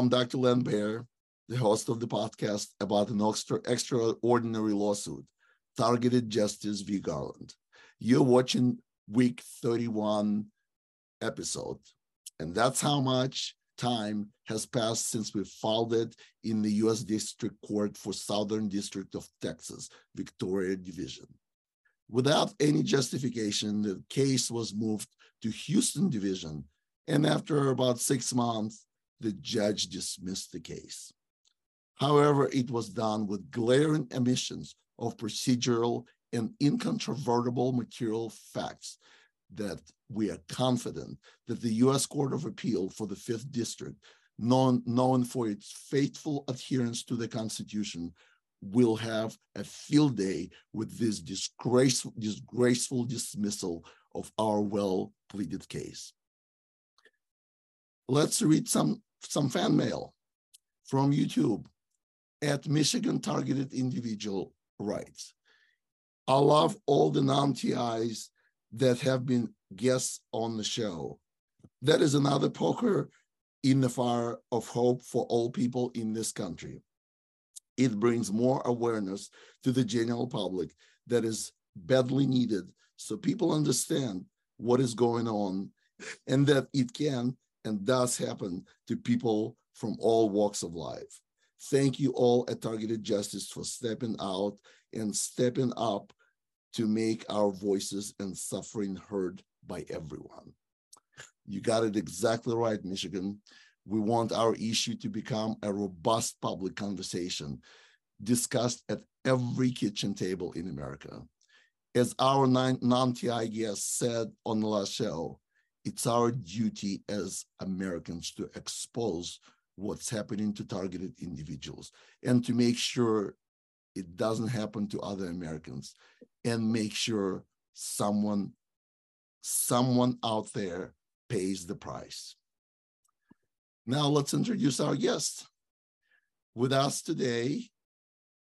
I'm Dr. Len Ber, the host of the podcast about an extra, extraordinary lawsuit, Targeted Justice v. Garland. You're watching week 31 episode, and that's how much time has passed since we filed it in the U.S. District Court for Southern District of Texas, Victoria Division. Without any justification, the case was moved to Houston Division, and after about six months, the judge dismissed the case. However, it was done with glaring omissions of procedural and incontrovertible material facts that we are confident that the U.S. Court of Appeal for the Fifth District, known, known for its faithful adherence to the Constitution, will have a field day with this disgraceful, disgraceful dismissal of our well pleaded case. Let's read some some fan mail from YouTube at Michigan Targeted Individual Rights. I love all the non-TIs that have been guests on the show. That is another poker in the fire of hope for all people in this country. It brings more awareness to the general public that is badly needed so people understand what is going on and that it can and does happen to people from all walks of life. Thank you all at Targeted Justice for stepping out and stepping up to make our voices and suffering heard by everyone. You got it exactly right, Michigan. We want our issue to become a robust public conversation discussed at every kitchen table in America. As our non-TI guest said on the last show, it's our duty as Americans to expose what's happening to targeted individuals and to make sure it doesn't happen to other Americans and make sure someone someone out there pays the price. Now let's introduce our guest. With us today,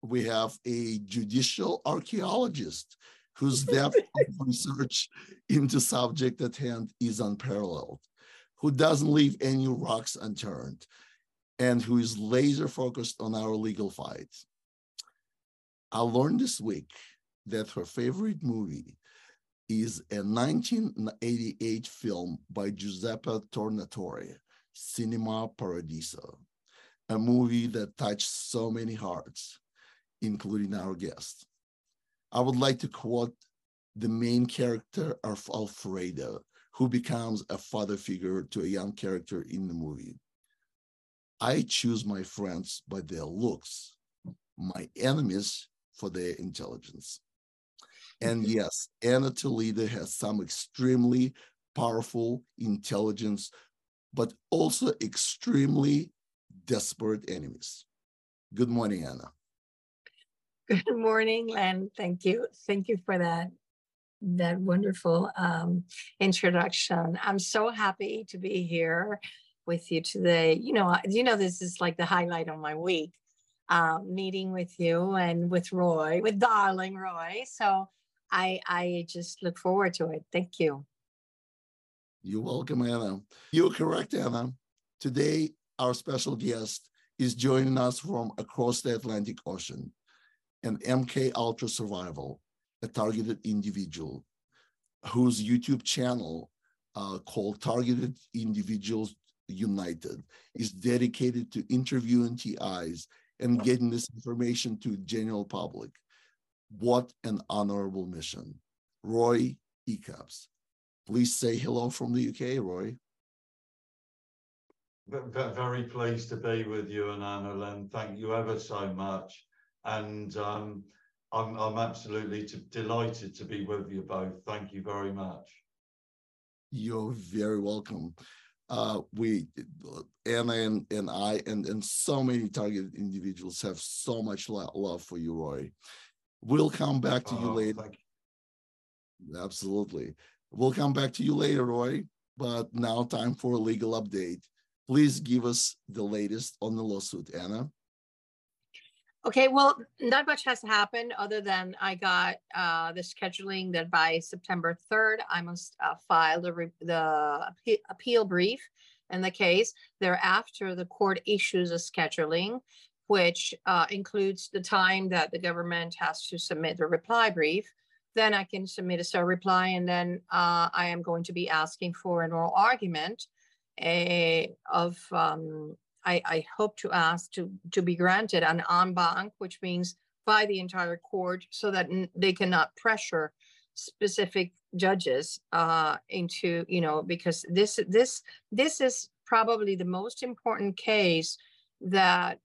we have a judicial archaeologist whose depth of research into subject at hand is unparalleled, who doesn't leave any rocks unturned, and who is laser focused on our legal fight. I learned this week that her favorite movie is a 1988 film by Giuseppe Tornatore, Cinema Paradiso, a movie that touched so many hearts, including our guest. I would like to quote the main character of Alfredo, who becomes a father figure to a young character in the movie. I choose my friends by their looks, my enemies for their intelligence. And yes, Ana Toledo has some extremely powerful intelligence, but also extremely desperate enemies. Good morning, Ana. Good morning, Len. Thank you. Thank you for that that wonderful um, introduction. I'm so happy to be here with you today. You know, you know, this is like the highlight of my week, um, meeting with you and with Roy, with darling Roy. So I I just look forward to it. Thank you. You're welcome, Ana. You're correct, Ana. Today, our special guest is joining us from across the Atlantic Ocean an MK Ultra survival, a targeted individual whose YouTube channel uh, called Targeted Individuals United is dedicated to interviewing TIs and getting this information to general public. What an honorable mission. Roy Eacups. Please say hello from the UK, Roy. Very pleased to be with you and Ana, and thank you ever so much and um, I'm, I'm absolutely to, delighted to be with you both. Thank you very much. You're very welcome. Uh, we, Ana and, and I, and, and so many targeted individuals have so much love for you, Roy. We'll come back to you oh, later. You. Absolutely. We'll come back to you later, Roy. But now, time for a legal update. Please give us the latest on the lawsuit, Ana. Okay, well, not much has happened other than I got uh, the scheduling that by September 3rd, I must uh, file the, the appe- appeal brief in the case. Thereafter, the court issues a scheduling, which uh, includes the time that the government has to submit the reply brief. Then I can submit a STAR reply, and then uh, I am going to be asking for an oral argument eh, of um, I, I hope to ask to, to be granted an en banc, which means by the entire court, so that they cannot pressure specific judges uh, into, you know, because this, this, this is probably the most important case that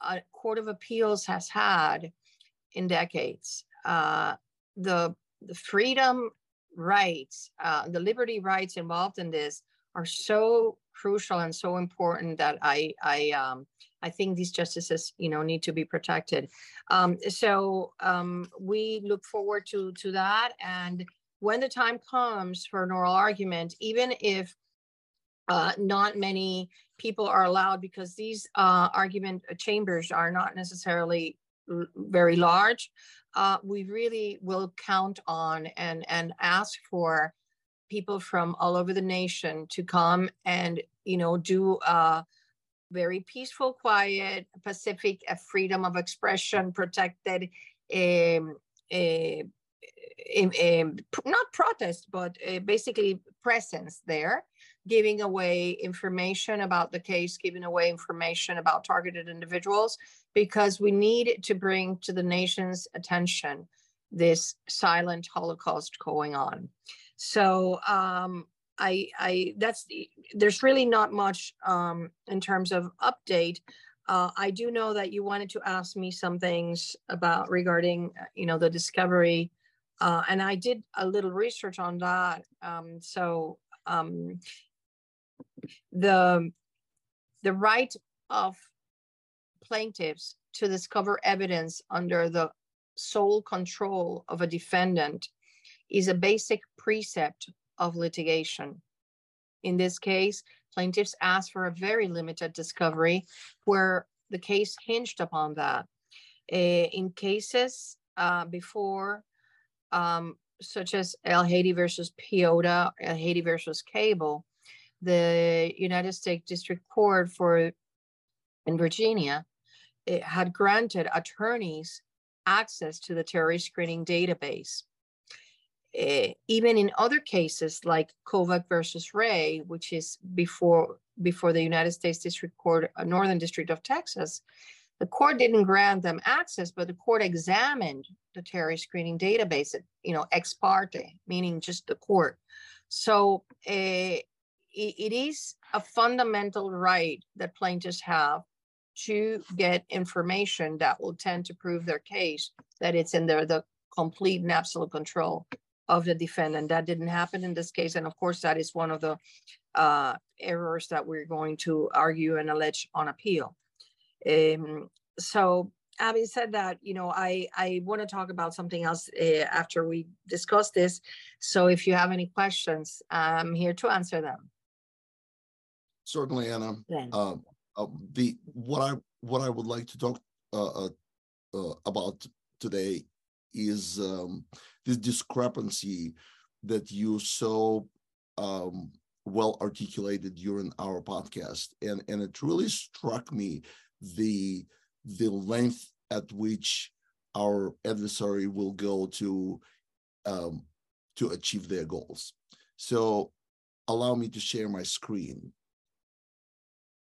a court of appeals has had in decades. Uh, the, the freedom rights, uh, the liberty rights involved in this are so crucial and so important that I I um, I think these justices you know need to be protected. Um, so um, we look forward to to that, and when the time comes for an oral argument, even if uh, not many people are allowed because these uh, argument chambers are not necessarily very large. Uh, we really will count on and and ask for people from all over the nation to come and you know do a very peaceful quiet pacific a freedom of expression protected um, a, a, a, not protest but basically presence there giving away information about the case giving away information about targeted individuals because we need to bring to the nation's attention this silent holocaust going on so um, I, I that's there's really not much um, in terms of update. Uh, I do know that you wanted to ask me some things about regarding uh, you know the discovery, uh, and I did a little research on that. Um, so um, the the right of plaintiffs to discover evidence under the sole control of a defendant is a basic precept of litigation. In this case, plaintiffs asked for a very limited discovery where the case hinged upon that. Uh, in cases uh, before, um, such as Elhady versus Piehota, El Haiti versus Kable, the United States District Court for in Virginia had granted attorneys access to the terrorist screening database uh, even in other cases like Kovac versus Wray, which is before before the United States District Court, uh, Northern District of Texas, the court didn't grant them access, but the court examined the terrorist screening database, you know, ex parte, meaning just the court. So uh, it, it is a fundamental right that plaintiffs have to get information that will tend to prove their case that it's in their the complete and absolute control of the defendant. That didn't happen in this case. And of course, that is one of the uh, errors that we're going to argue and allege on appeal. Um, so having said that, you know, I, I want to talk about something else uh, after we discuss this. So if you have any questions, I'm here to answer them. Certainly, Ana. Uh, uh, the what I what I would like to talk uh, uh, uh, about today is um, this discrepancy that you so um, well articulated during our podcast, and and it really struck me the the length at which our adversary will go to um, to achieve their goals. So allow me to share my screen.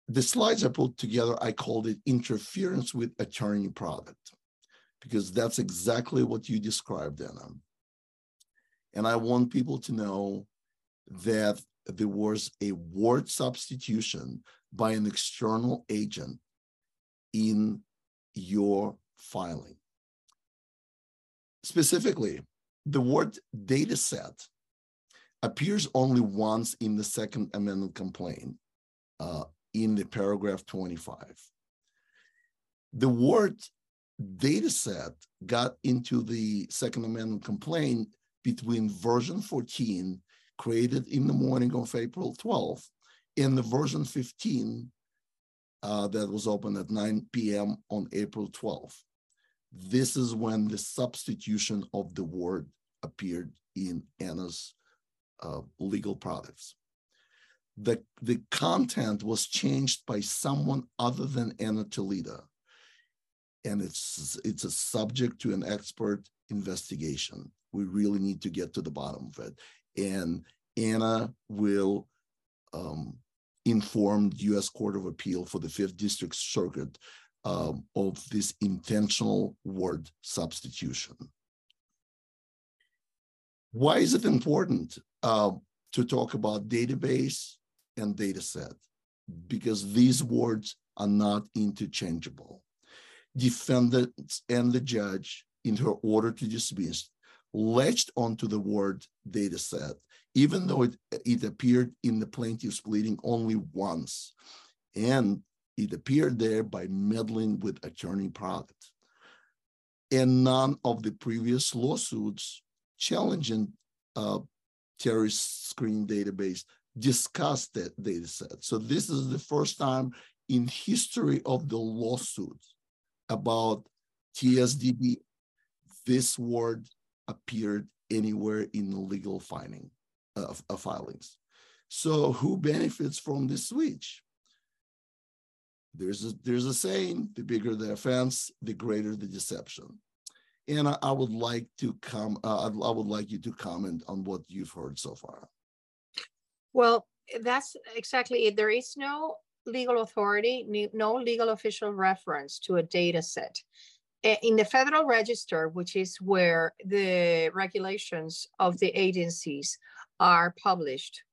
The slides I put together, I called it interference with attorney product because that's exactly what you described, Ana. And I want people to know that there was a word substitution by an external agent in your filing. Specifically, the word data set appears only once in the second amendment complaint uh, in the paragraph 25. The word data set got into the Second Amendment complaint between version 14, created in the morning of April 12th, and the version 15 uh, that was opened at 9 p.m. on April 12th. This is when the substitution of the word appeared in Ana's uh, legal products. The, the content was changed by someone other than Ana Toledo, and it's, it's a subject to an expert investigation. We really need to get to the bottom of it. And Ana will um, inform the U.S. Court of Appeal for the Fifth District Circuit um, of this intentional word substitution. Why is it important uh, to talk about database and data set? Because these words are not interchangeable. Defendants and the judge, in her order to dismiss, latched onto the word data set, even though it, it appeared in the plaintiff's pleading only once. And it appeared there by meddling with attorney product. And none of the previous lawsuits challenging uh, terrorist screen database discussed that data set. So this is the first time in history of the lawsuit about TSDB, this word appeared anywhere in the legal finding, uh, uh, filings. So who benefits from this switch? There's a, there's a saying, the bigger the offense, the greater the deception. And I, I would like to come, uh, I would like you to comment on what you've heard so far. Well, that's exactly it. There is no legal authority, no legal official reference to a data set. In the Federal Register, which is where the regulations of the agencies are published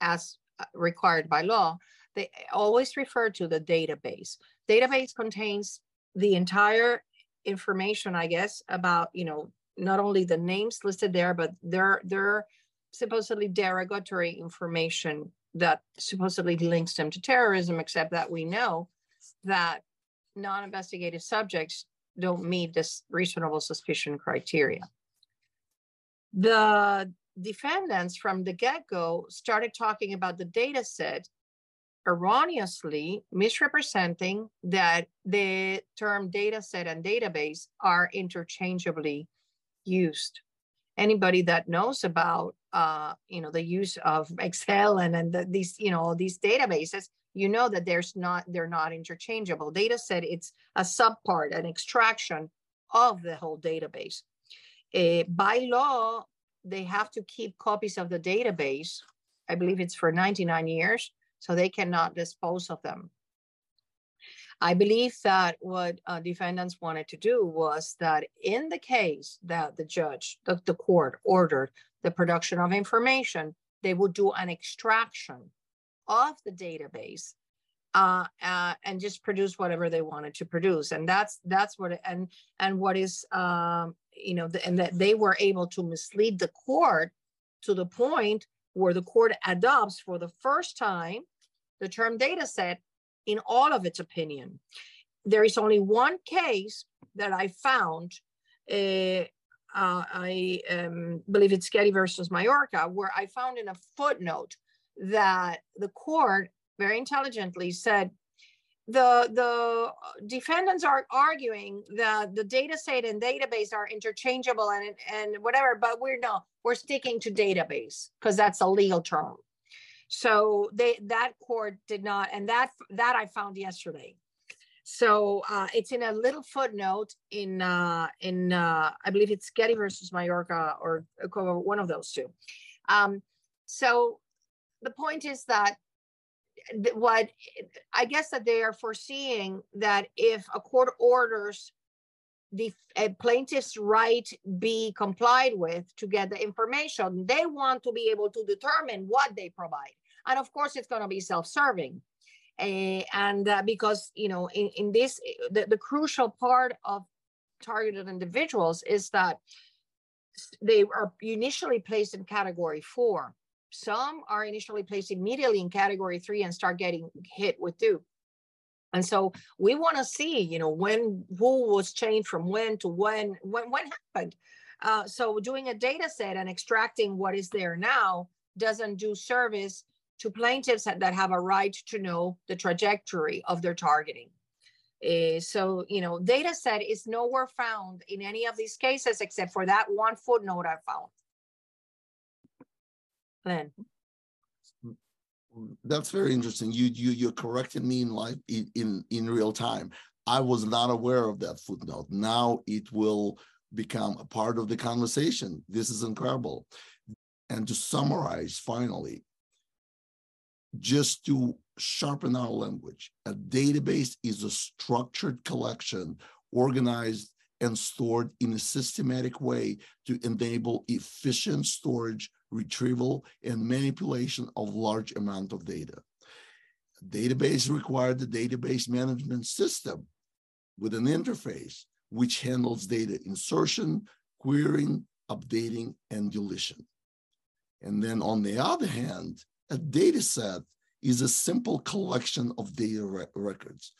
as uh, required by law, they always refer to the database. Database contains the entire information, I guess, about, you know, not only the names listed there, but their their supposedly derogatory information that supposedly links them to terrorism, except that we know that non investigated subjects don't meet this reasonable suspicion criteria. The defendants from the get-go started talking about the data set erroneously misrepresenting that the term data set and database are interchangeably used. Anybody that knows about uh, you know the use of Excel and, and the, these you know these databases, you know that there's not they're not interchangeable. Data set it's a subpart, an extraction of the whole database. Uh, by law, they have to keep copies of the database. I believe it's for 99 years so they cannot dispose of them. I believe that what uh, defendants wanted to do was that in the case that the judge, the, the court ordered the production of information, they would do an extraction of the database uh, uh, and just produce whatever they wanted to produce. And that's that's what and and what is um, you know the, and that they were able to mislead the court to the point where the court adopts for the first time the term data set in all of its opinion. There is only one case that I found, uh, uh, I um, believe it's Ghedi versus Mayorkas, where I found in a footnote that the court very intelligently said the the defendants are arguing that the data set and database are interchangeable and and whatever but we're not we're sticking to database because that's a legal term so they that court did not, and that that I found yesterday. So uh, it's in a little footnote in uh, in uh, I believe it's Ghedi versus Mayorkas or one of those two. Um, so the point is that what I guess that they are foreseeing that if a court orders the plaintiff's right be complied with to get the information. They want to be able to determine what they provide. And of course, it's going to be self-serving. Uh, and uh, because, you know, in, in this, the, the crucial part of targeted individuals is that they are initially placed in category four. Some are initially placed immediately in category three and start getting hit with two. And so we want to see, you know, when who was changed from when to when, when, when happened. Uh, so doing a data set and extracting what is there now doesn't do service to plaintiffs that have a right to know the trajectory of their targeting. Uh, so, you know, data set is nowhere found in any of these cases except for that one footnote I found. Len. That's very interesting. You you you corrected me in life in, in in real time. I was not aware of that footnote. Now it will become a part of the conversation. This is incredible. And to summarize, finally, just to sharpen our language, a database is a structured collection organized and stored in a systematic way to enable efficient storage, retrieval, and manipulation of large amount of data. Database required the database management system with an interface which handles data insertion, querying, updating, and deletion. And then on the other hand, a data set is a simple collection of data re records.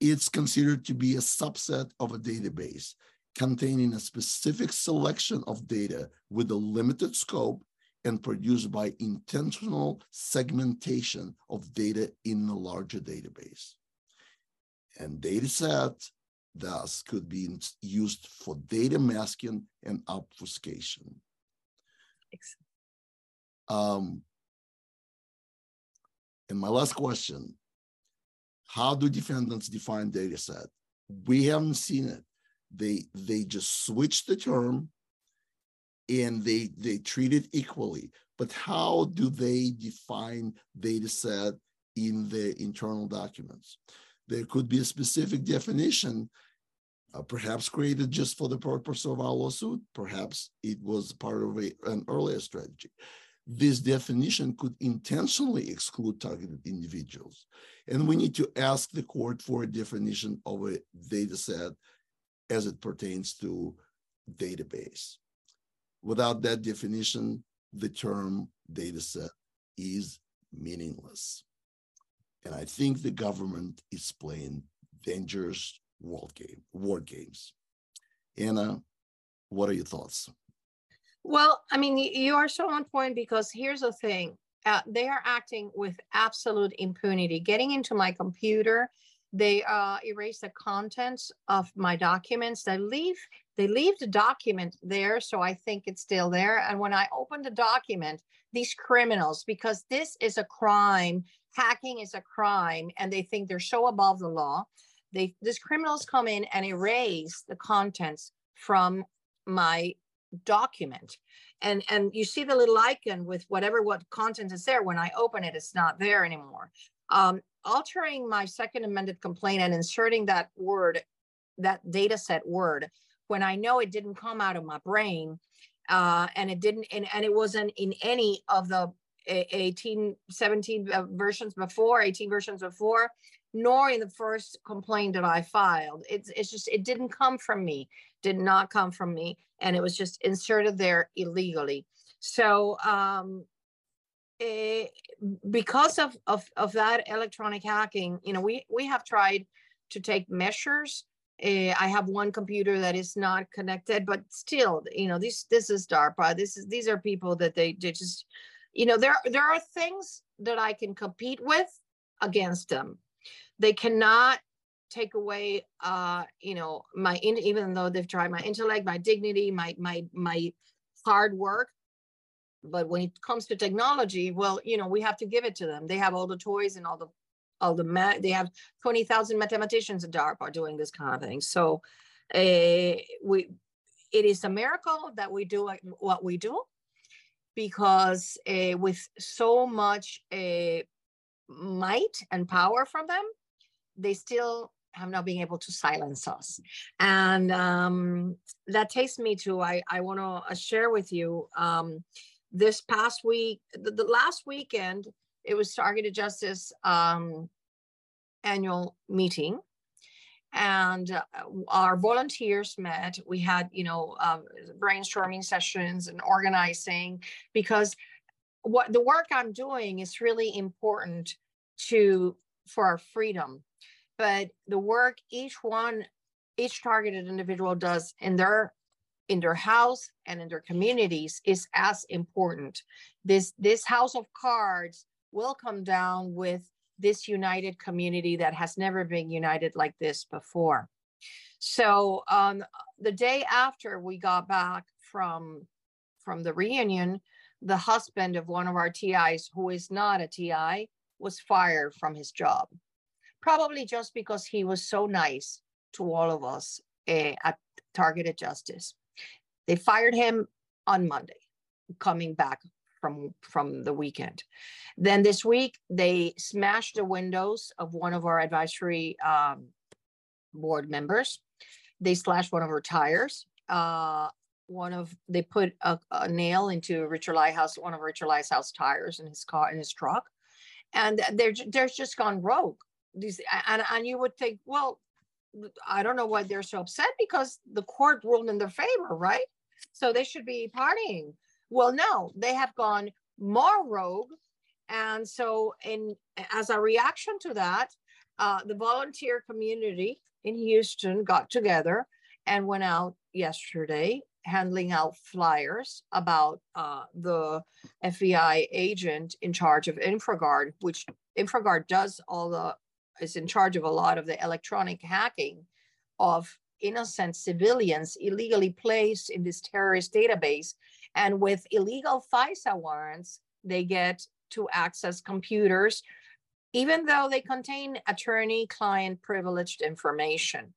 It's considered to be a subset of a database containing a specific selection of data with a limited scope and produced by intentional segmentation of data in a larger database. And data set thus could be used for data masking and obfuscation. Um, and my last question, how do defendants define data set? We haven't seen it. They they just switch the term and they they treat it equally. But how do they define data set in the internal documents? There could be a specific definition, uh, perhaps created just for the purpose of our lawsuit. Perhaps it was part of a, an earlier strategy. This definition could intentionally exclude targeted individuals. And we need to ask the court for a definition of a data set as it pertains to database. Without that definition, the term data set is meaningless. And I think the government is playing dangerous world game, word games. Ana, what are your thoughts? Well, I mean, you are so on point because here's the thing. Uh, they are acting with absolute impunity. Getting into my computer, they uh, erase the contents of my documents. They leave they leave the document there, so I think it's still there. And when I open the document, these criminals, because this is a crime, hacking is a crime, and they think they're so above the law. They these criminals come in and erase the contents from my document and and you see the little icon with whatever what content is there when i open it it's not there anymore um, altering my second amended complaint and inserting that word that data set word when i know it didn't come out of my brain uh, and it didn't and, and it wasn't in any of the 18 17 uh, versions before 18 versions before nor in the first complaint that i filed it's it's just it didn't come from me did not come from me and it was just inserted there illegally. So um, eh, because of, of, of that electronic hacking, you know, we, we have tried to take measures. Uh, I have one computer that is not connected, but still, you know, this this is DARPA. This is these are people that they, they just, you know, there there are things that I can compete with against them. They cannot take away uh you know my in, even though they've tried my intellect my dignity my my my hard work but when it comes to technology well you know we have to give it to them they have all the toys and all the all the math they have 20,000 mathematicians at DARPA doing this kind of thing so uh, we it is a miracle that we do what we do because uh, with so much uh, might and power from them they still have not been able to silence us. And um, that takes me to, I, I want to uh, share with you um, this past week, the, the, last weekend, it was Targeted Justice um, annual meeting. And uh, our volunteers met. We had, you know, uh, brainstorming sessions and organizing because what the work I'm doing is really important to for our freedom but the work each one each targeted individual does in their in their house and in their communities is as important. This, this house of cards will come down with this united community that has never been united like this before. So um, the day after we got back from from the reunion, the husband of one of our TIs, who is not a TI, was fired from his job, probably just because he was so nice to all of us uh, at Targeted Justice. They fired him on Monday, coming back from from the weekend. Then this week they smashed the windows of one of our advisory um, board members. They slashed one of her tires. Uh, one of they put a, a, nail into Richard Lighthouse, one of Richard Lighthouse tires in his car in his truck, and they're they're just gone rogue. These and and you would think, well, I don't know why they're so upset because the court ruled in their favor, right? So they should be partying. Well, no, they have gone more rogue, and so in as a reaction to that, uh, the volunteer community in Houston got together and went out yesterday handling out flyers about uh, the FBI agent in charge of InfraGard, which InfraGard does all the is in charge of a lot of the electronic hacking of innocent civilians illegally placed in this terrorist database. And with illegal FISA warrants, they get to access computers, even though they contain attorney client privileged information.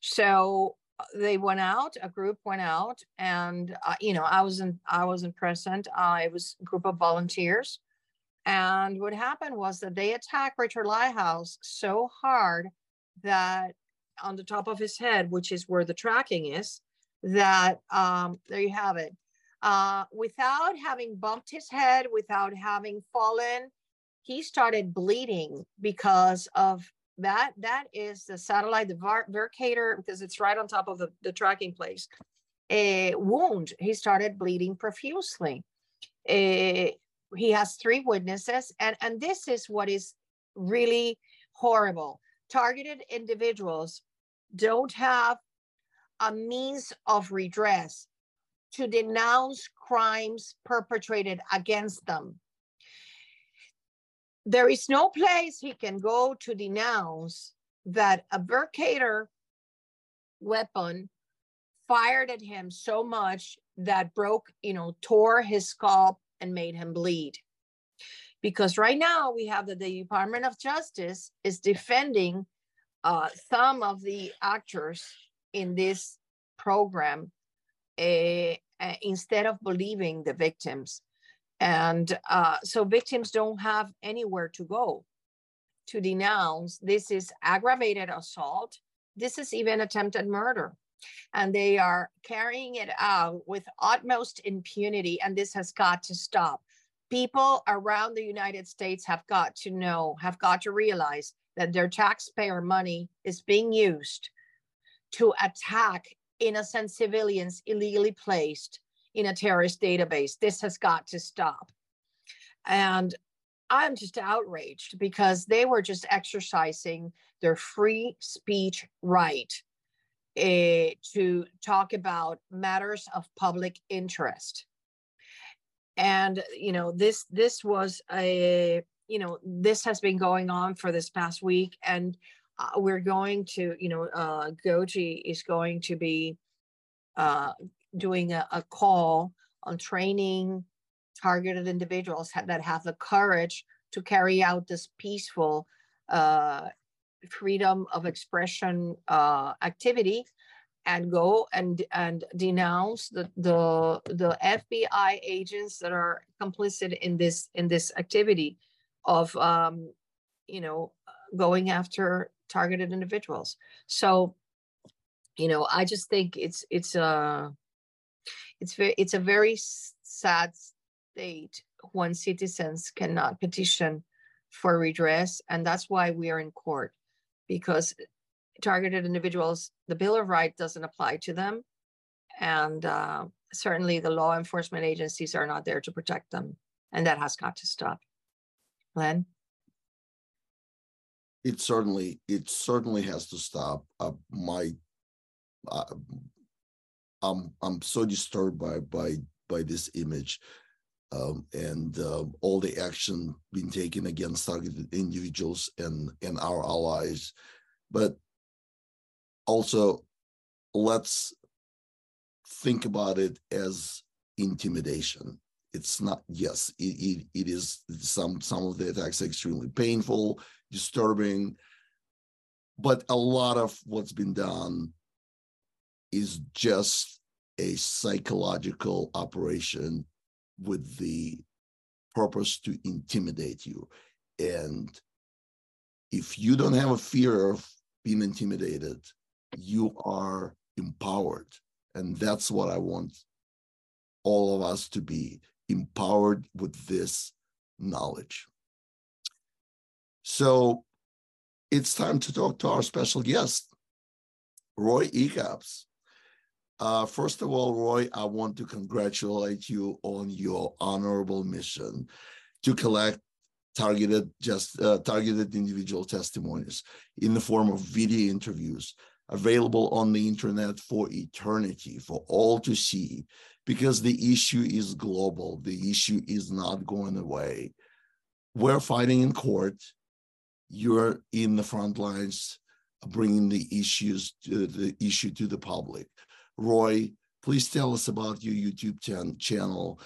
So they went out a group went out and uh, you know i wasn't i wasn't present uh, was a group of volunteers and what happened was that they attacked richard lighthouse so hard that on the top of his head which is where the tracking is that um, there you have it uh, without having bumped his head without having fallen he started bleeding because of that that is the satellite, the Vircator, because it's right on top of the, the tracking place. A wound. He started bleeding profusely. A, he has three witnesses, and and this is what is really horrible. Targeted individuals don't have a means of redress to denounce crimes perpetrated against them there is no place he can go to denounce that a Vircator weapon fired at him so much that broke, you know, tore his scalp and made him bleed. Because right now we have that the Department of Justice is defending uh, some of the actors in this program uh, instead of believing the victims. And uh, so victims don't have anywhere to go to denounce this is aggravated assault. This is even attempted murder. And they are carrying it out with utmost impunity. And this has got to stop. People around the United States have got to know, have got to realize that their taxpayer money is being used to attack innocent civilians illegally placed in a terrorist database. This has got to stop. And I'm just outraged because they were just exercising their free speech right uh, to talk about matters of public interest. And you know this this was a you know this has been going on for this past week, and uh, we're going to you know uh, Goji is going to be uh, doing a, a call on training targeted individuals that have the courage to carry out this peaceful uh, freedom of expression uh, activity and go and and denounce the, the the FBI agents that are complicit in this in this activity of um, you know going after targeted individuals. So you know I just think it's it's a uh, it's very it's a very sad state when citizens cannot petition for redress and that's why we are in court because targeted individuals the bill of rights doesn't apply to them and uh, certainly the law enforcement agencies are not there to protect them and that has got to stop len? It certainly it certainly has to stop. Uh, my uh, I'm I'm so disturbed by by by this image um, and uh, all the action being taken against targeted individuals and and our allies, but also let's think about it as intimidation. It's not yes, it, it, it is some some of the attacks extremely painful, disturbing, but a lot of what's been done is just a psychological operation with the purpose to intimidate you. And if you don't have a fear of being intimidated, you are empowered. And that's what I want all of us to be empowered with this knowledge. So it's time to talk to our special guest, Roy Eacups. Uh, first of all, Roy, I want to congratulate you on your honorable mission to collect targeted just uh, targeted individual testimonies in the form of video interviews available on the internet for eternity for all to see because the issue is global the issue is not going away we're fighting in court you're in the front lines bringing the issues to the issue to the public Roy, please tell us about your YouTube channel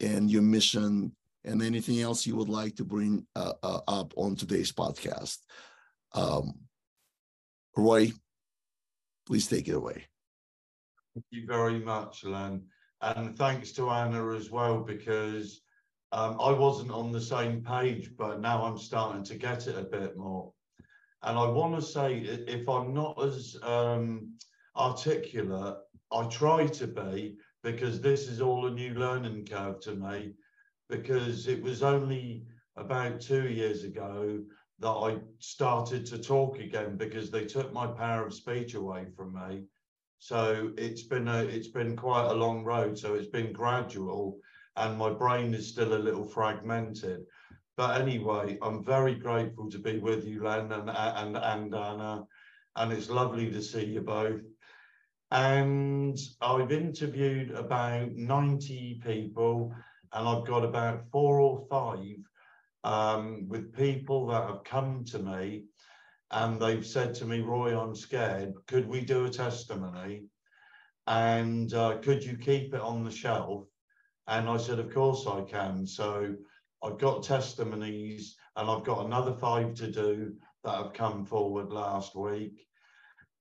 and your mission and anything else you would like to bring uh, uh, up on today's podcast. Um, Roy, please take it away. Thank you very much, Len. And thanks to Ana as well, because um, I wasn't on the same page, but now I'm starting to get it a bit more. And I want to say, if I'm not as um, articulate I try to be because this is all a new learning curve to me because it was only about two years ago that I started to talk again because they took my power of speech away from me. So it's been a it's been quite a long road. So it's been gradual and my brain is still a little fragmented. But anyway, I'm very grateful to be with you, Len and and and Ana, and it's lovely to see you both and I've interviewed about 90 people, and I've got about four or five um, with people that have come to me and they've said to me, Roy, I'm scared. Could we do a testimony? And uh, could you keep it on the shelf? And I said, Of course I can. So I've got testimonies and I've got another five to do that have come forward last week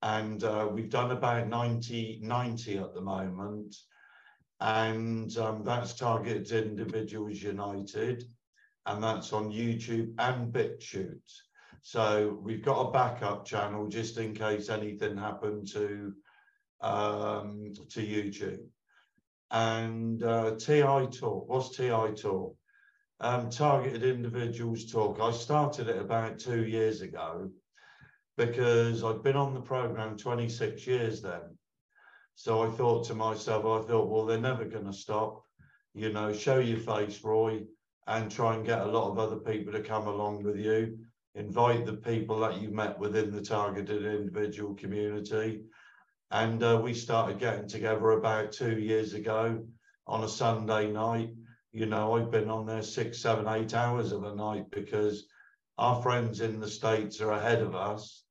and uh, we've done about 90, 90 at the moment. And um, that's Targeted Individuals United, and that's on YouTube and BitChute. So we've got a backup channel just in case anything happened to um, to YouTube. And uh, TI Talk, what's TI Talk? Um, Targeted Individuals Talk. I started it about two years ago because I'd been on the program 26 years then. So I thought to myself, I thought, well, they're never going to stop. You know, show your face, Roy, and try and get a lot of other people to come along with you. Invite the people that you met within the targeted individual community. And uh, we started getting together about two years ago on a Sunday night. You know, I've been on there six, seven, eight hours of a night because our friends in the States are ahead of us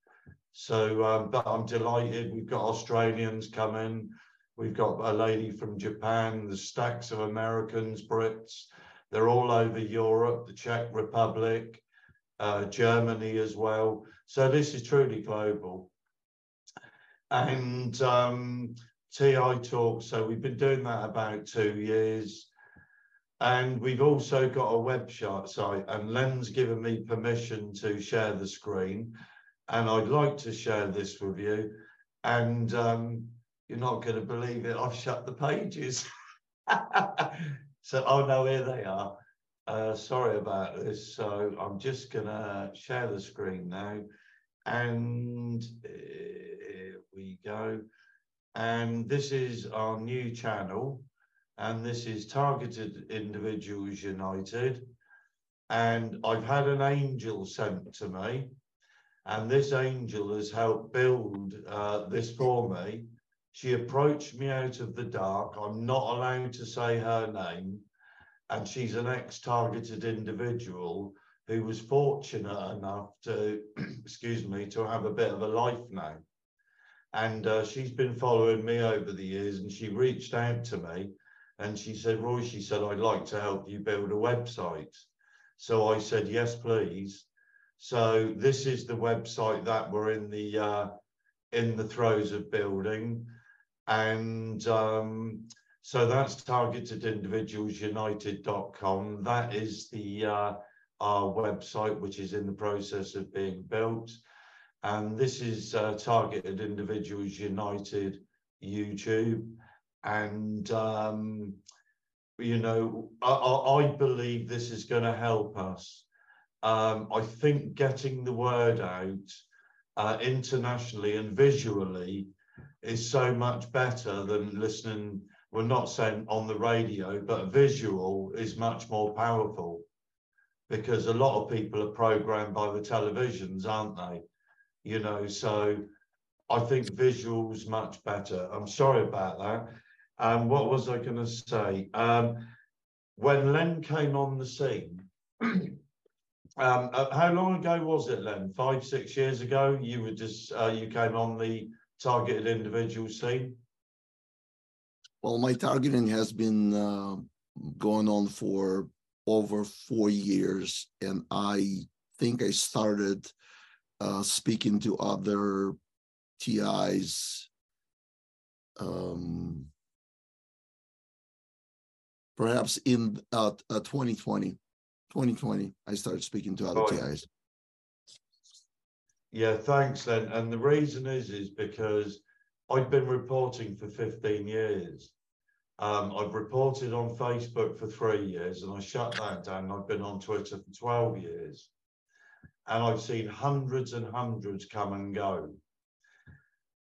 so, um, but I'm delighted. We've got Australians coming. We've got a lady from Japan, the stacks of Americans, Brits. They're all over Europe, the Czech Republic, uh, Germany as well. So this is truly global. And um, TI Talk, so we've been doing that about two years. And we've also got a website, and Len's given me permission to share the screen and I'd like to share this with you. And um, you're not going to believe it. I've shut the pages. so, oh no, here they are. Uh, sorry about this. So I'm just going to share the screen now. And here we go. And this is our new channel. And this is Targeted Individuals United. And I've had an angel sent to me and this angel has helped build uh, this for me. She approached me out of the dark. I'm not allowed to say her name. And she's an ex targeted individual who was fortunate enough to, excuse me, to have a bit of a life now. And uh, she's been following me over the years and she reached out to me and she said, Roy, she said, I'd like to help you build a website. So I said, yes, please. So this is the website that we're in the uh, in the throes of building. And um, so that's targetedindividualsunited.com. That is the uh, our website, which is in the process of being built. And this is uh, Targeted Individuals United YouTube. And, um, you know, I, I, believe this is going to help us. Um, I think getting the word out uh, internationally and visually is so much better than listening. We're not sent on the radio, but visual is much more powerful because a lot of people are programmed by the televisions, aren't they? You know, so I think visuals much better. I'm sorry about that. Um, what was I going to say? Um, when Len came on the scene, um, uh, how long ago was it, Len? Five, six years ago, you were just uh, you came on the targeted individual scene. Well, my targeting has been uh, going on for over four years, and I think I started uh, speaking to other TIs um, perhaps in uh, uh, 2020. 2020, I started speaking to other oh, TIs. Yeah, thanks, Len. And the reason is, is because I've been reporting for 15 years. Um, I've reported on Facebook for three years and I shut that down. I've been on Twitter for 12 years and I've seen hundreds and hundreds come and go.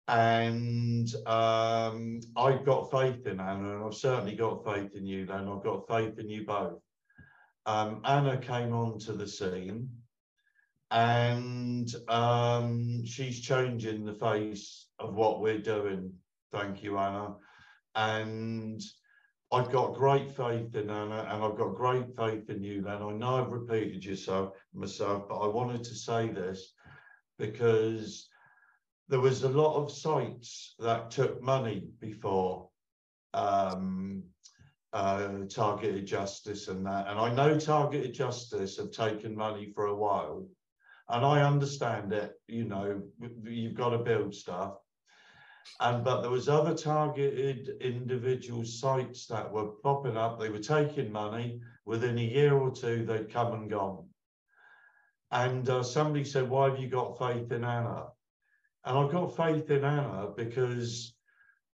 And um, I've got faith in Ana, and I've certainly got faith in you, Len. I've got faith in you both. Um, Ana came onto the scene, and um, she's changing the face of what we're doing. Thank you, Ana. And I've got great faith in Ana and I've got great faith in you, Len. I know I've repeated yourself myself, but I wanted to say this because there was a lot of sites that took money before um, uh, targeted justice and that. And I know targeted justice have taken money for a while. And I understand it, you know, you've got to build stuff and but there was other targeted individual sites that were popping up. They were taking money. Within a year or two, they'd come and gone. And uh, somebody said, "Why have you got faith in Ana?" And I've got faith in Ana because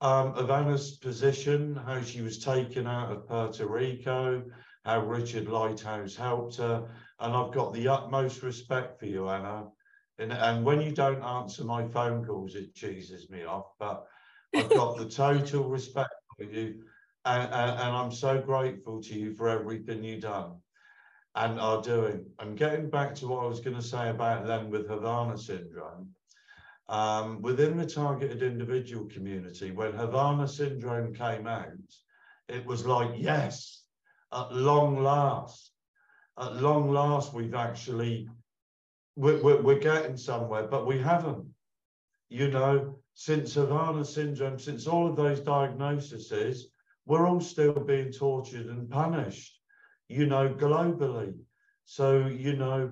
um, of Ana's position, how she was taken out of Puerto Rico, how Richard Lighthouse helped her, and I've got the utmost respect for you, Ana. And, and when you don't answer my phone calls, it cheeses me off. But I've got the total respect for you. And, and, and, I'm so grateful to you for everything you've done and are doing. And getting back to what I was going to say about them with Havana syndrome, um, within the targeted individual community, when Havana syndrome came out, it was like, yes, at long last, at long last, we've actually we're, we're, getting somewhere, but we haven't. You know, since Havana syndrome, since all of those diagnoses, we're all still being tortured and punished, you know, globally. So, you know,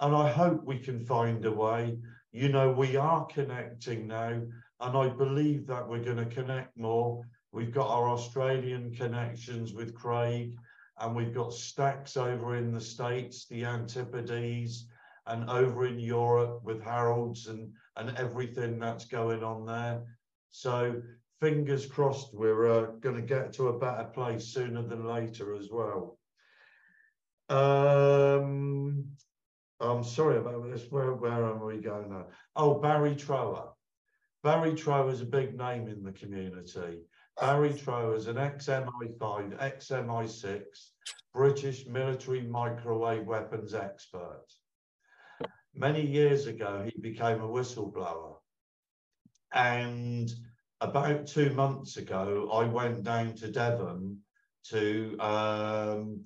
and I hope we can find a way. You know, we are connecting now, and I believe that we're going to connect more. We've got our Australian connections with Craig, and we've got stacks over in the States, the Antipodes, and over in Europe with Harold's and, and everything that's going on there. So fingers crossed, we're uh, going to get to a better place sooner than later as well. Um, I'm sorry about this. Where, where am we going now? Oh, Barry Trower. Barry Trower is a big name in the community. Barry Trower is an ex-MI5, ex-MI6, British military microwave weapons expert many years ago, he became a whistleblower. And about two months ago, I went down to Devon to um,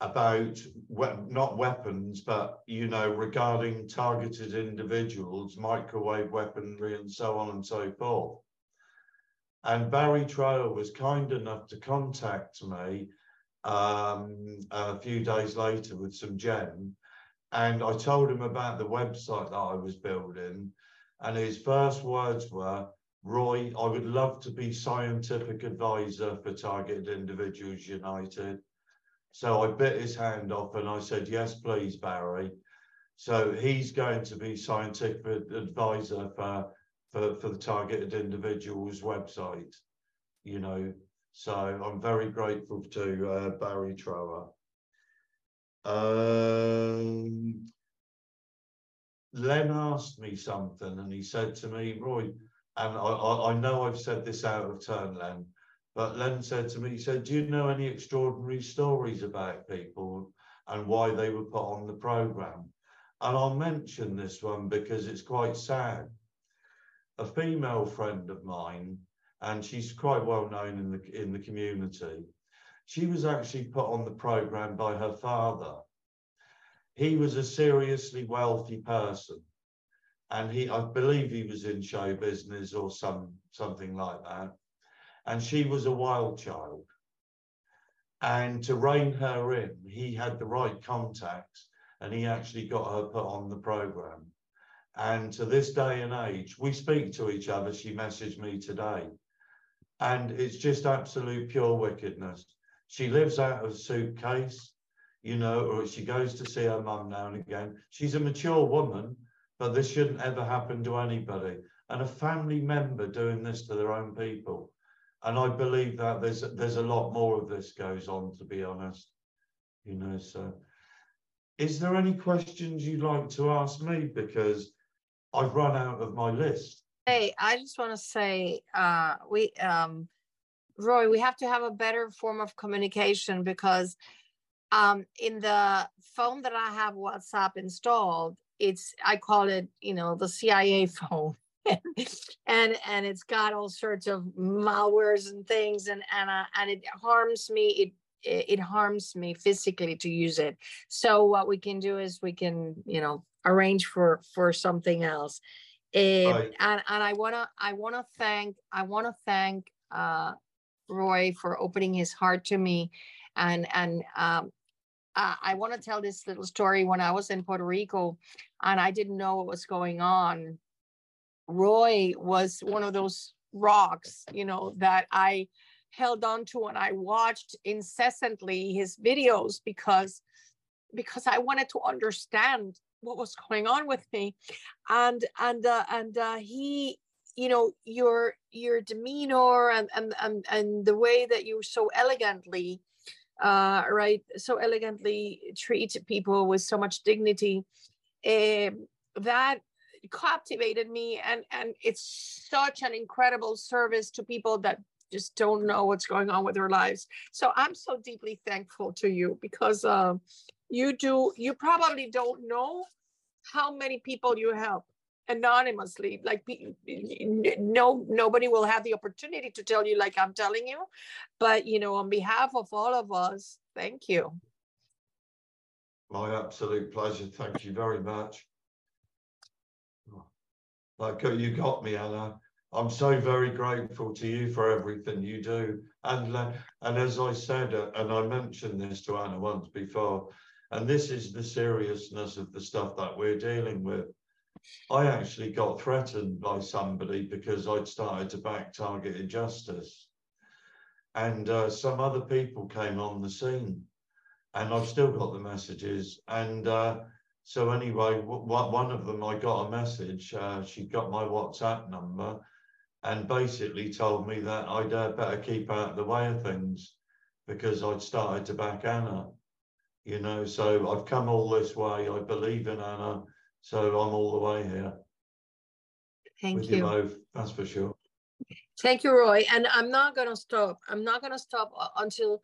about we- not weapons, but you know, regarding targeted individuals, microwave weaponry, and so on and so forth. And Barry Trower was kind enough to contact me um, a few days later with some gem. And I told him about the website that I was building. And his first words were, Roy, I would love to be scientific advisor for Targeted Individuals United. So I bit his hand off and I said, yes, please, Barry. So he's going to be scientific advisor for, for, for the Targeted Individuals website, you know. So I'm very grateful to uh, Barry Trower. Um, Len asked me something and he said to me, Roy, and I, I, I know I've said this out of turn, Len, but Len said to me, he said, Do you know any extraordinary stories about people and why they were put on the programme? And I'll mention this one because it's quite sad. A female friend of mine, and she's quite well known in the in the community, she was actually put on the programme by her father. He was a seriously wealthy person and he I believe he was in show business or some something like that. And she was a wild child. And to rein her in, he had the right contacts and he actually got her put on the program. And to this day and age, we speak to each other. She messaged me today. And it's just absolute pure wickedness. She lives out of a suitcase, you know, or she goes to see her mum now and again. She's a mature woman, but this shouldn't ever happen to anybody. And a family member doing this to their own people. And I believe that there's there's a lot more of this goes on, to be honest. You know, so is there any questions you'd like to ask me? Because I've run out of my list. Hey, I just want to say, uh, we, um, Roy, we have to have a better form of communication because um, in the phone that I have WhatsApp installed, it's I call it, you know, the CIA phone. and and it's got all sorts of malwares and things and and uh, and it harms me it it harms me physically to use it so what we can do is we can you know arrange for for something else right. and and i want to i want to thank i want to thank uh roy for opening his heart to me and and um uh, I want to tell this little story when I was in Puerto Rico and I didn't know what was going on. Roy was one of those rocks, you know, that I held on to and I watched incessantly his videos because because I wanted to understand what was going on with me and and uh, and uh, he you know your your demeanor and and and, and the way that you so elegantly uh, right, so elegantly treat people with so much dignity. Uh, that captivated me, and and it's such an incredible service to people that just don't know what's going on with their lives. So I'm so deeply thankful to you because uh, you do. You probably don't know how many people you help anonymously like no nobody will have the opportunity to tell you like i'm telling you. But you know on behalf of all of us thank you. My absolute pleasure. Thank you very much. Like you got me ana. I'm so very grateful to you for everything you do. And uh, and as i said uh, and i mentioned this to ana once before and this is the seriousness of the stuff that we're dealing with I actually got threatened by somebody because I'd started to back targeted justice. And uh, some other people came on the scene, and I've still got the messages. And uh, so, anyway, one of them, I got a message. Uh, she got my WhatsApp number and basically told me that I'd uh, better keep out of the way of things because I'd started to back Ana. You know, so I've come all this way. I believe in Ana so I'm all the way here. Thank with you. you both, that's for sure. Thank you, Roy. And I'm not going to stop. I'm not going to stop until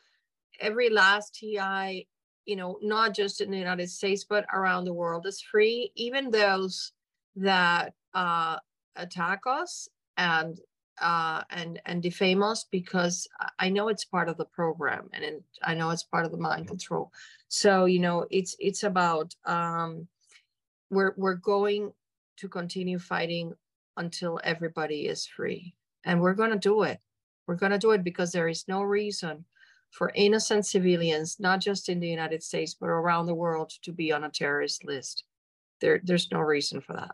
every last TI, you know, not just in the United States, but around the world is free. Even those that uh, attack us and uh, and and defame us because I know it's part of the program and it, I know it's part of the mind control. So you know it's it's about um, we're we're going to continue fighting until everybody is free, and we're going to do it. We're going to do it because there is no reason for innocent civilians, not just in the United States but around the world, to be on a terrorist list. There, there's no reason for that.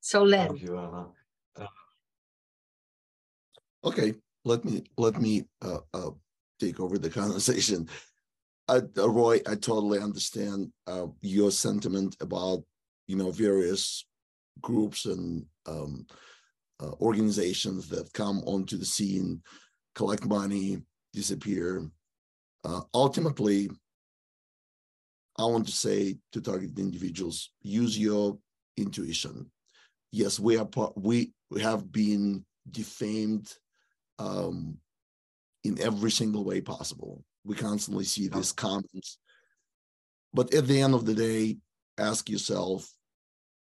So Len. Thank you, Ana. Uh, Okay, let me, let me, uh, uh, take over the conversation. Uh, uh, Roy, I totally understand, uh, your sentiment about, you know, various groups and, um, uh, organizations that come onto the scene, collect money, disappear. Uh, ultimately, I want to say to target individuals, use your intuition. Yes, we are part, we have been defamed um, in every single way possible. We constantly see these comments. But at the end of the day, ask yourself,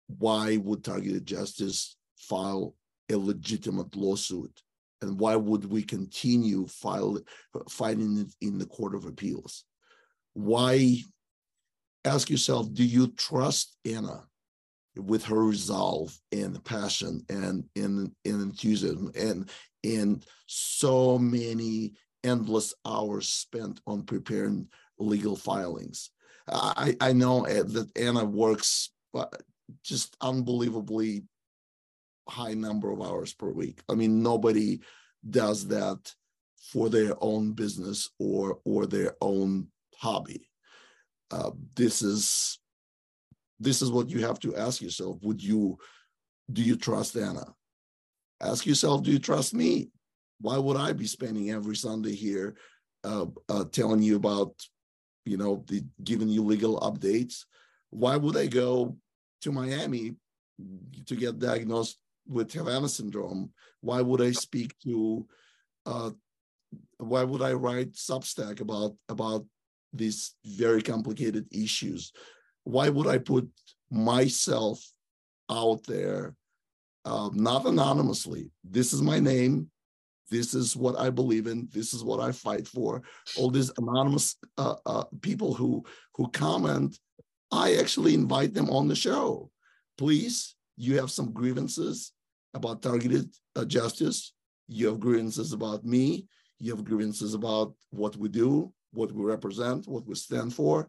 why would targeted justice file a legitimate lawsuit? And why would we continue file, fighting it in the Court of Appeals? Why ask yourself, do you trust Ana with her resolve and passion and, and, and enthusiasm and, and so many endless hours spent on preparing legal filings? I, I know uh, that Ana works uh, just unbelievably high number of hours per week. I mean, nobody does that for their own business or or their own hobby. Uh, this is this is what you have to ask yourself. Would you do you trust Ana? Ask yourself, do you trust me? Why would I be spending every Sunday here uh, uh, telling you about, you know, the giving you legal updates? Why would I go to Miami to get diagnosed with Havana syndrome? Why would I speak to? Uh, why would I write Substack about about these very complicated issues? Why would I put myself out there, uh, not anonymously? This is my name. This is what I believe in. This is what I fight for. All these anonymous uh, uh, people who who comment, I actually invite them on the show. Please, you have some grievances about targeted uh, justice. You have grievances about me. You have grievances about what we do, what we represent, what we stand for.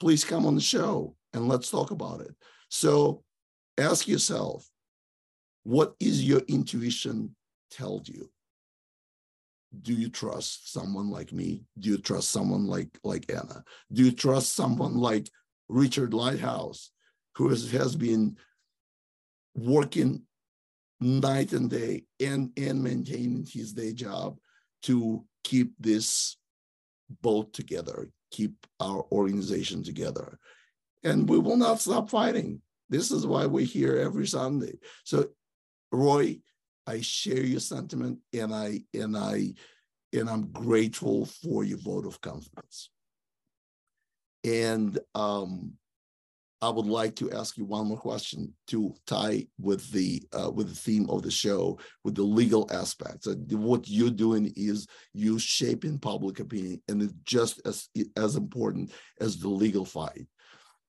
Please come on the show and let's talk about it. So ask yourself, what is your intuition told you? Do you trust someone like me? Do you trust someone like like Ana? Do you trust someone like Richard Lighthouse, who has, has been working night and day and, and maintaining his day job to keep this boat together, keep our organization together. And we will not stop fighting. This is why we're here every Sunday. So, Roy, I share your sentiment and I and I and I'm grateful for your vote of confidence. And um, I would like to ask you one more question to tie with the uh, with the theme of the show, with the legal aspects. Uh, what you're doing is you shaping public opinion, and it's just as as important as the legal fight.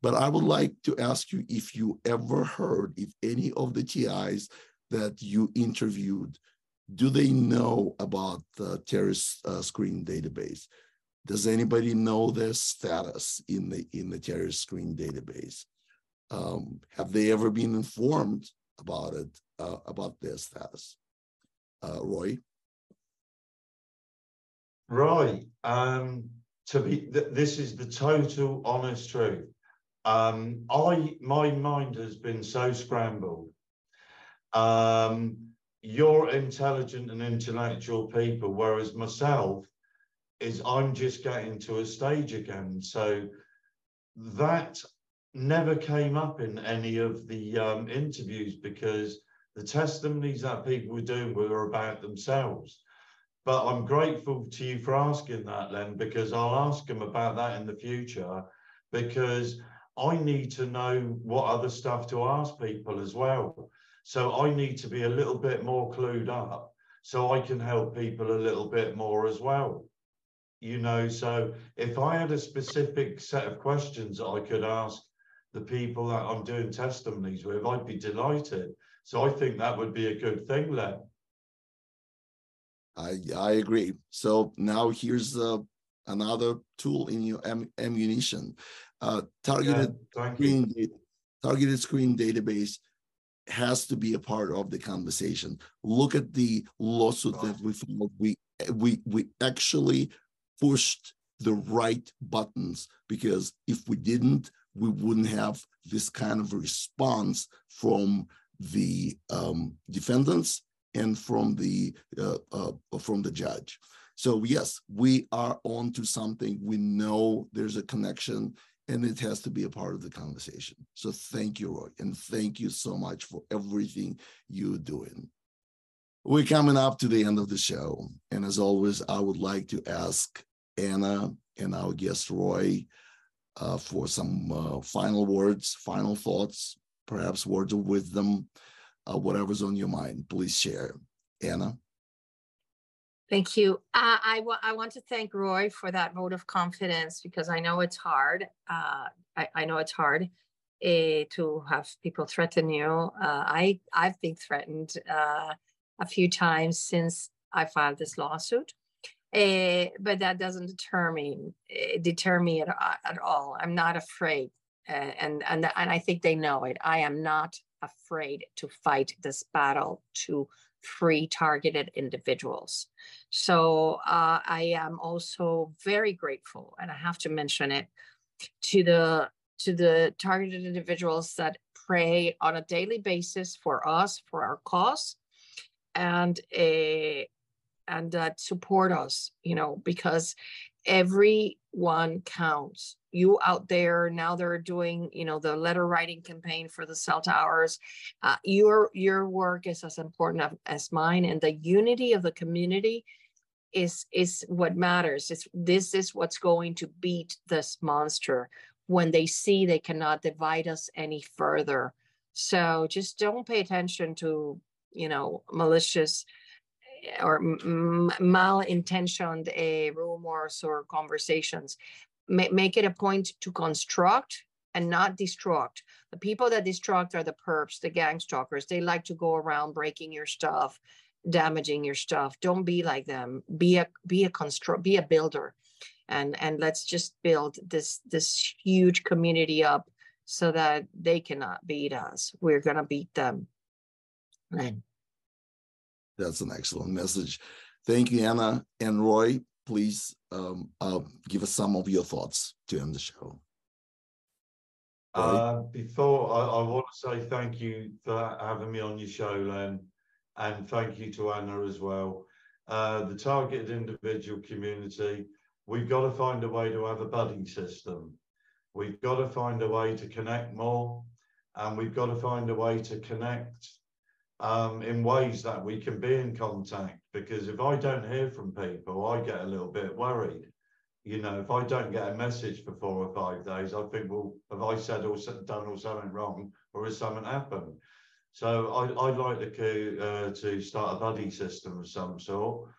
But I would like to ask you if you ever heard if any of the TIs that you interviewed, do they know about the terrorist uh, screen database? Does anybody know their status in the in the terrorist screen database? Um, have they ever been informed about it uh, about their status? Uh, Roy. Right. Um, to be, th this is the total honest truth. Um, I my mind has been so scrambled. Um, you're intelligent and intellectual people, whereas myself, is I'm just getting to a stage again. So that never came up in any of the um, interviews because the testimonies that people were doing were about themselves. But I'm grateful to you for asking that, Len, because I'll ask them about that in the future because I need to know what other stuff to ask people as well. So I need to be a little bit more clued up so I can help people a little bit more as well. You know, so if I had a specific set of questions I could ask the people that I'm doing testimonies with, I'd be delighted. So I think that would be a good thing, Len. I I agree. So now here's uh, another tool in your am, ammunition. Uh, targeted Yeah, screen targeted screen database has to be a part of the conversation. Look at the lawsuit that we filed. We we we actually pushed the right buttons because if we didn't, we wouldn't have this kind of response from the um, defendants and from the uh, uh, from the judge. So yes, we are on to something. We know there's a connection and it has to be a part of the conversation. So thank you, Roy, and thank you so much for everything you're doing. We're coming up to the end of the show. And as always, I would like to ask Ana and our guest Roy uh, for some uh, final words, final thoughts, perhaps words of wisdom, uh, whatever's on your mind. Please share. Ana. Thank you. Uh, I, wa- I want to thank Roy for that vote of confidence because I know it's hard. Uh, I, I know it's hard eh, to have people threaten you. Uh, I I've been threatened uh, a few times since I filed this lawsuit, Eh, but that doesn't deter me eh, deter me at, at all. I'm not afraid, uh, and and and I think they know it. I am not afraid to fight this battle to free targeted individuals. So uh, I am also very grateful, and I have to mention it to the to the targeted individuals that pray on a daily basis for us, for our cause, and a and that support us. You know, because everyone counts. You out there now they're doing, you know, the letter writing campaign for the cell towers. Uh, your your work is as important as mine, and the unity of the community is is what matters. It's this is what's going to beat this monster when they see they cannot divide us any further. So just don't pay attention to you know malicious eh, or malintentioned uh, rumors or conversations. Ma- make it a point to construct and not destruct. The people that destruct are the perps, the gang stalkers. They like to go around breaking your stuff, damaging your stuff. Don't be like them. Be a be a construct, be a builder, and and let's just build this this huge community up so that they cannot beat us. We're gonna beat them. And That's an excellent message. Thank you, Ana and Roy. Please um, uh, give us some of your thoughts to end the show. Uh, before I, I want to say thank you for having me on your show, Len, and thank you to Ana as well. Uh, the targeted individual community, we've got to find a way to have a buddy system. We've got to find a way to connect more, and we've got to find a way to connect um, in ways that we can be in contact. Because if I don't hear from people, I get a little bit worried you know, if I don't get a message for four or five days, I think, well, have I said or done or something wrong, or has something happened? So I, I'd like to uh, to start a buddy system of some sort.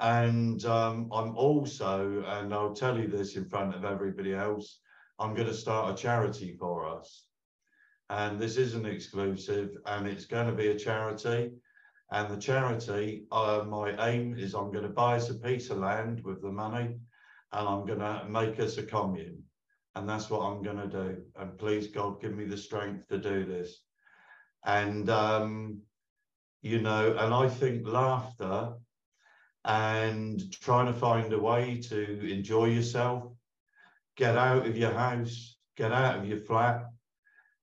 And um, I'm also, and I'll tell you this in front of everybody else, I'm going to start a charity for us. And this isn't exclusive, and it's going to be a charity. And the charity, uh, my aim is I'm going to buy us a piece of land with the money and I'm going to make us a commune. And that's what I'm going to do. And please, God, give me the strength to do this. And, um, you know, and I think laughter and trying to find a way to enjoy yourself, get out of your house, get out of your flat,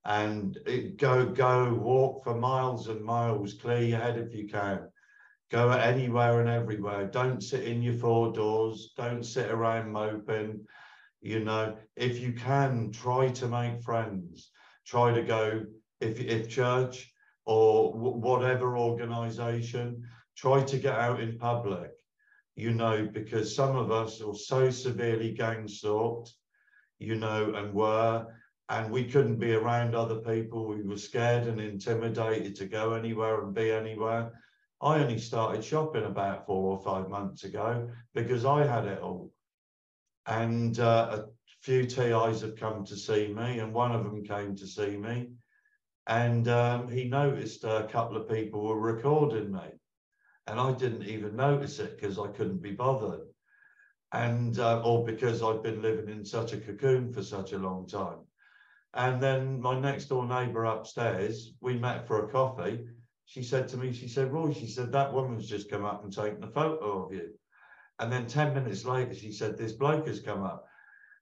and go, go walk for miles and miles, clear your head if you can go anywhere and everywhere. Don't sit in your four doors. Don't sit around moping. You know, if you can, try to make friends. Try to go if if church or whatever organisation. Try to get out in public. You know, because some of us are so severely gang stalked. You know, and were and we couldn't be around other people. We were scared and intimidated to go anywhere and be anywhere. I only started shopping about four or five months ago because I had it all. And uh, a few TIs have come to see me, and one of them came to see me. And um, he noticed a couple of people were recording me. And I didn't even notice it because I couldn't be bothered. And, uh, or because I've been living in such a cocoon for such a long time. And then my next door neighbor upstairs, we met for a coffee. She said to me, she said, Roy, she said, that woman's just come up and taken a photo of you. And then 10 minutes later, she said, this bloke has come up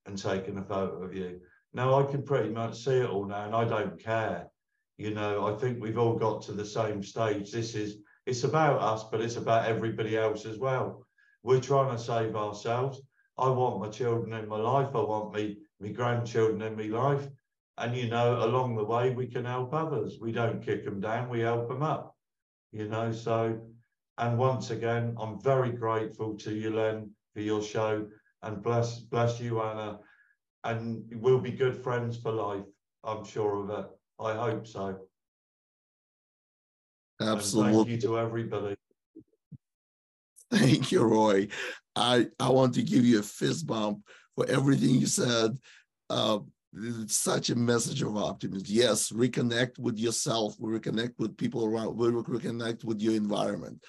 and taken a photo of you. Now I can pretty much see it all now and I don't care. You know, I think we've all got to the same stage. This is, it's about us, but it's about everybody else as well. We're trying to save ourselves. I want my children in my life. I want me, my grandchildren in my life. And, you know, along the way, we can help others. We don't kick them down, we help them up, you know. So, and once again, I'm very grateful to you, Len, for your show. And bless, bless you, Ana. And we'll be good friends for life. I'm sure of it. I hope so. Absolutely. And thank you to everybody. Thank you, Roy. I, I want to give you a fist bump for everything you said. Uh, it's such a message of optimism. Yes, reconnect with yourself, reconnect with people around, reconnect with your environment,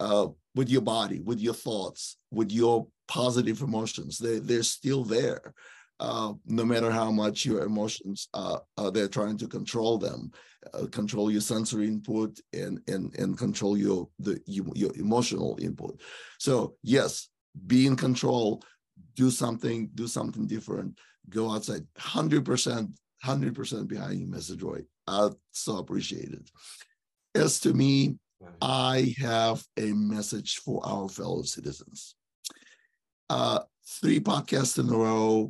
uh, with your body, with your thoughts, with your positive emotions. They, they're still there. Uh, no matter how much your emotions uh, uh, they're trying to control them, uh, control your sensory input and and and control your the your emotional input. So yes, be in control, do something, do something different go outside 100% 100% behind you mr roy i so appreciate it. As to me i have a message for our fellow citizens. Uh, three podcasts in a row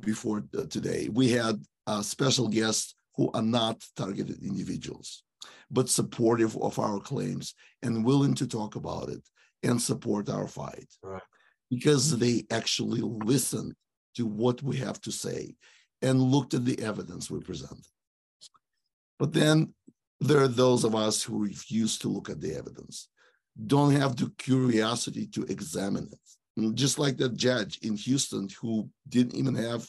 before today. We had uh, special guests who are not targeted individuals but supportive of our claims and willing to talk about it and support our fight. Right. because they actually listen to what we have to say and looked at the evidence we presented. But then there are those of us who refuse to look at the evidence, don't have the curiosity to examine it. Just like that judge in Houston who didn't even have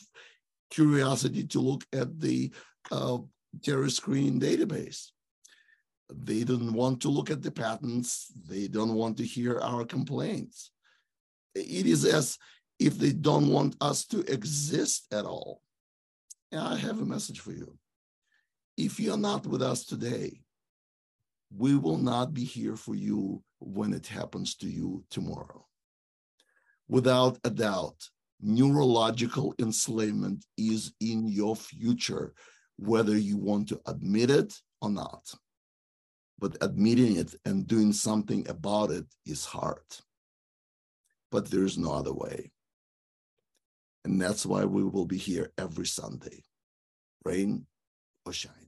curiosity to look at the uh, terrorist screening database. They didn't want to look at the patents. They don't want to hear our complaints. It is as if they don't want us to exist at all. And I have a message for you. If you're not with us today, we will not be here for you when it happens to you tomorrow. Without a doubt, neurological enslavement is in your future, whether you want to admit it or not. But admitting it and doing something about it is hard. But there's no other way. And that's why we will be here every Sunday, rain or shine.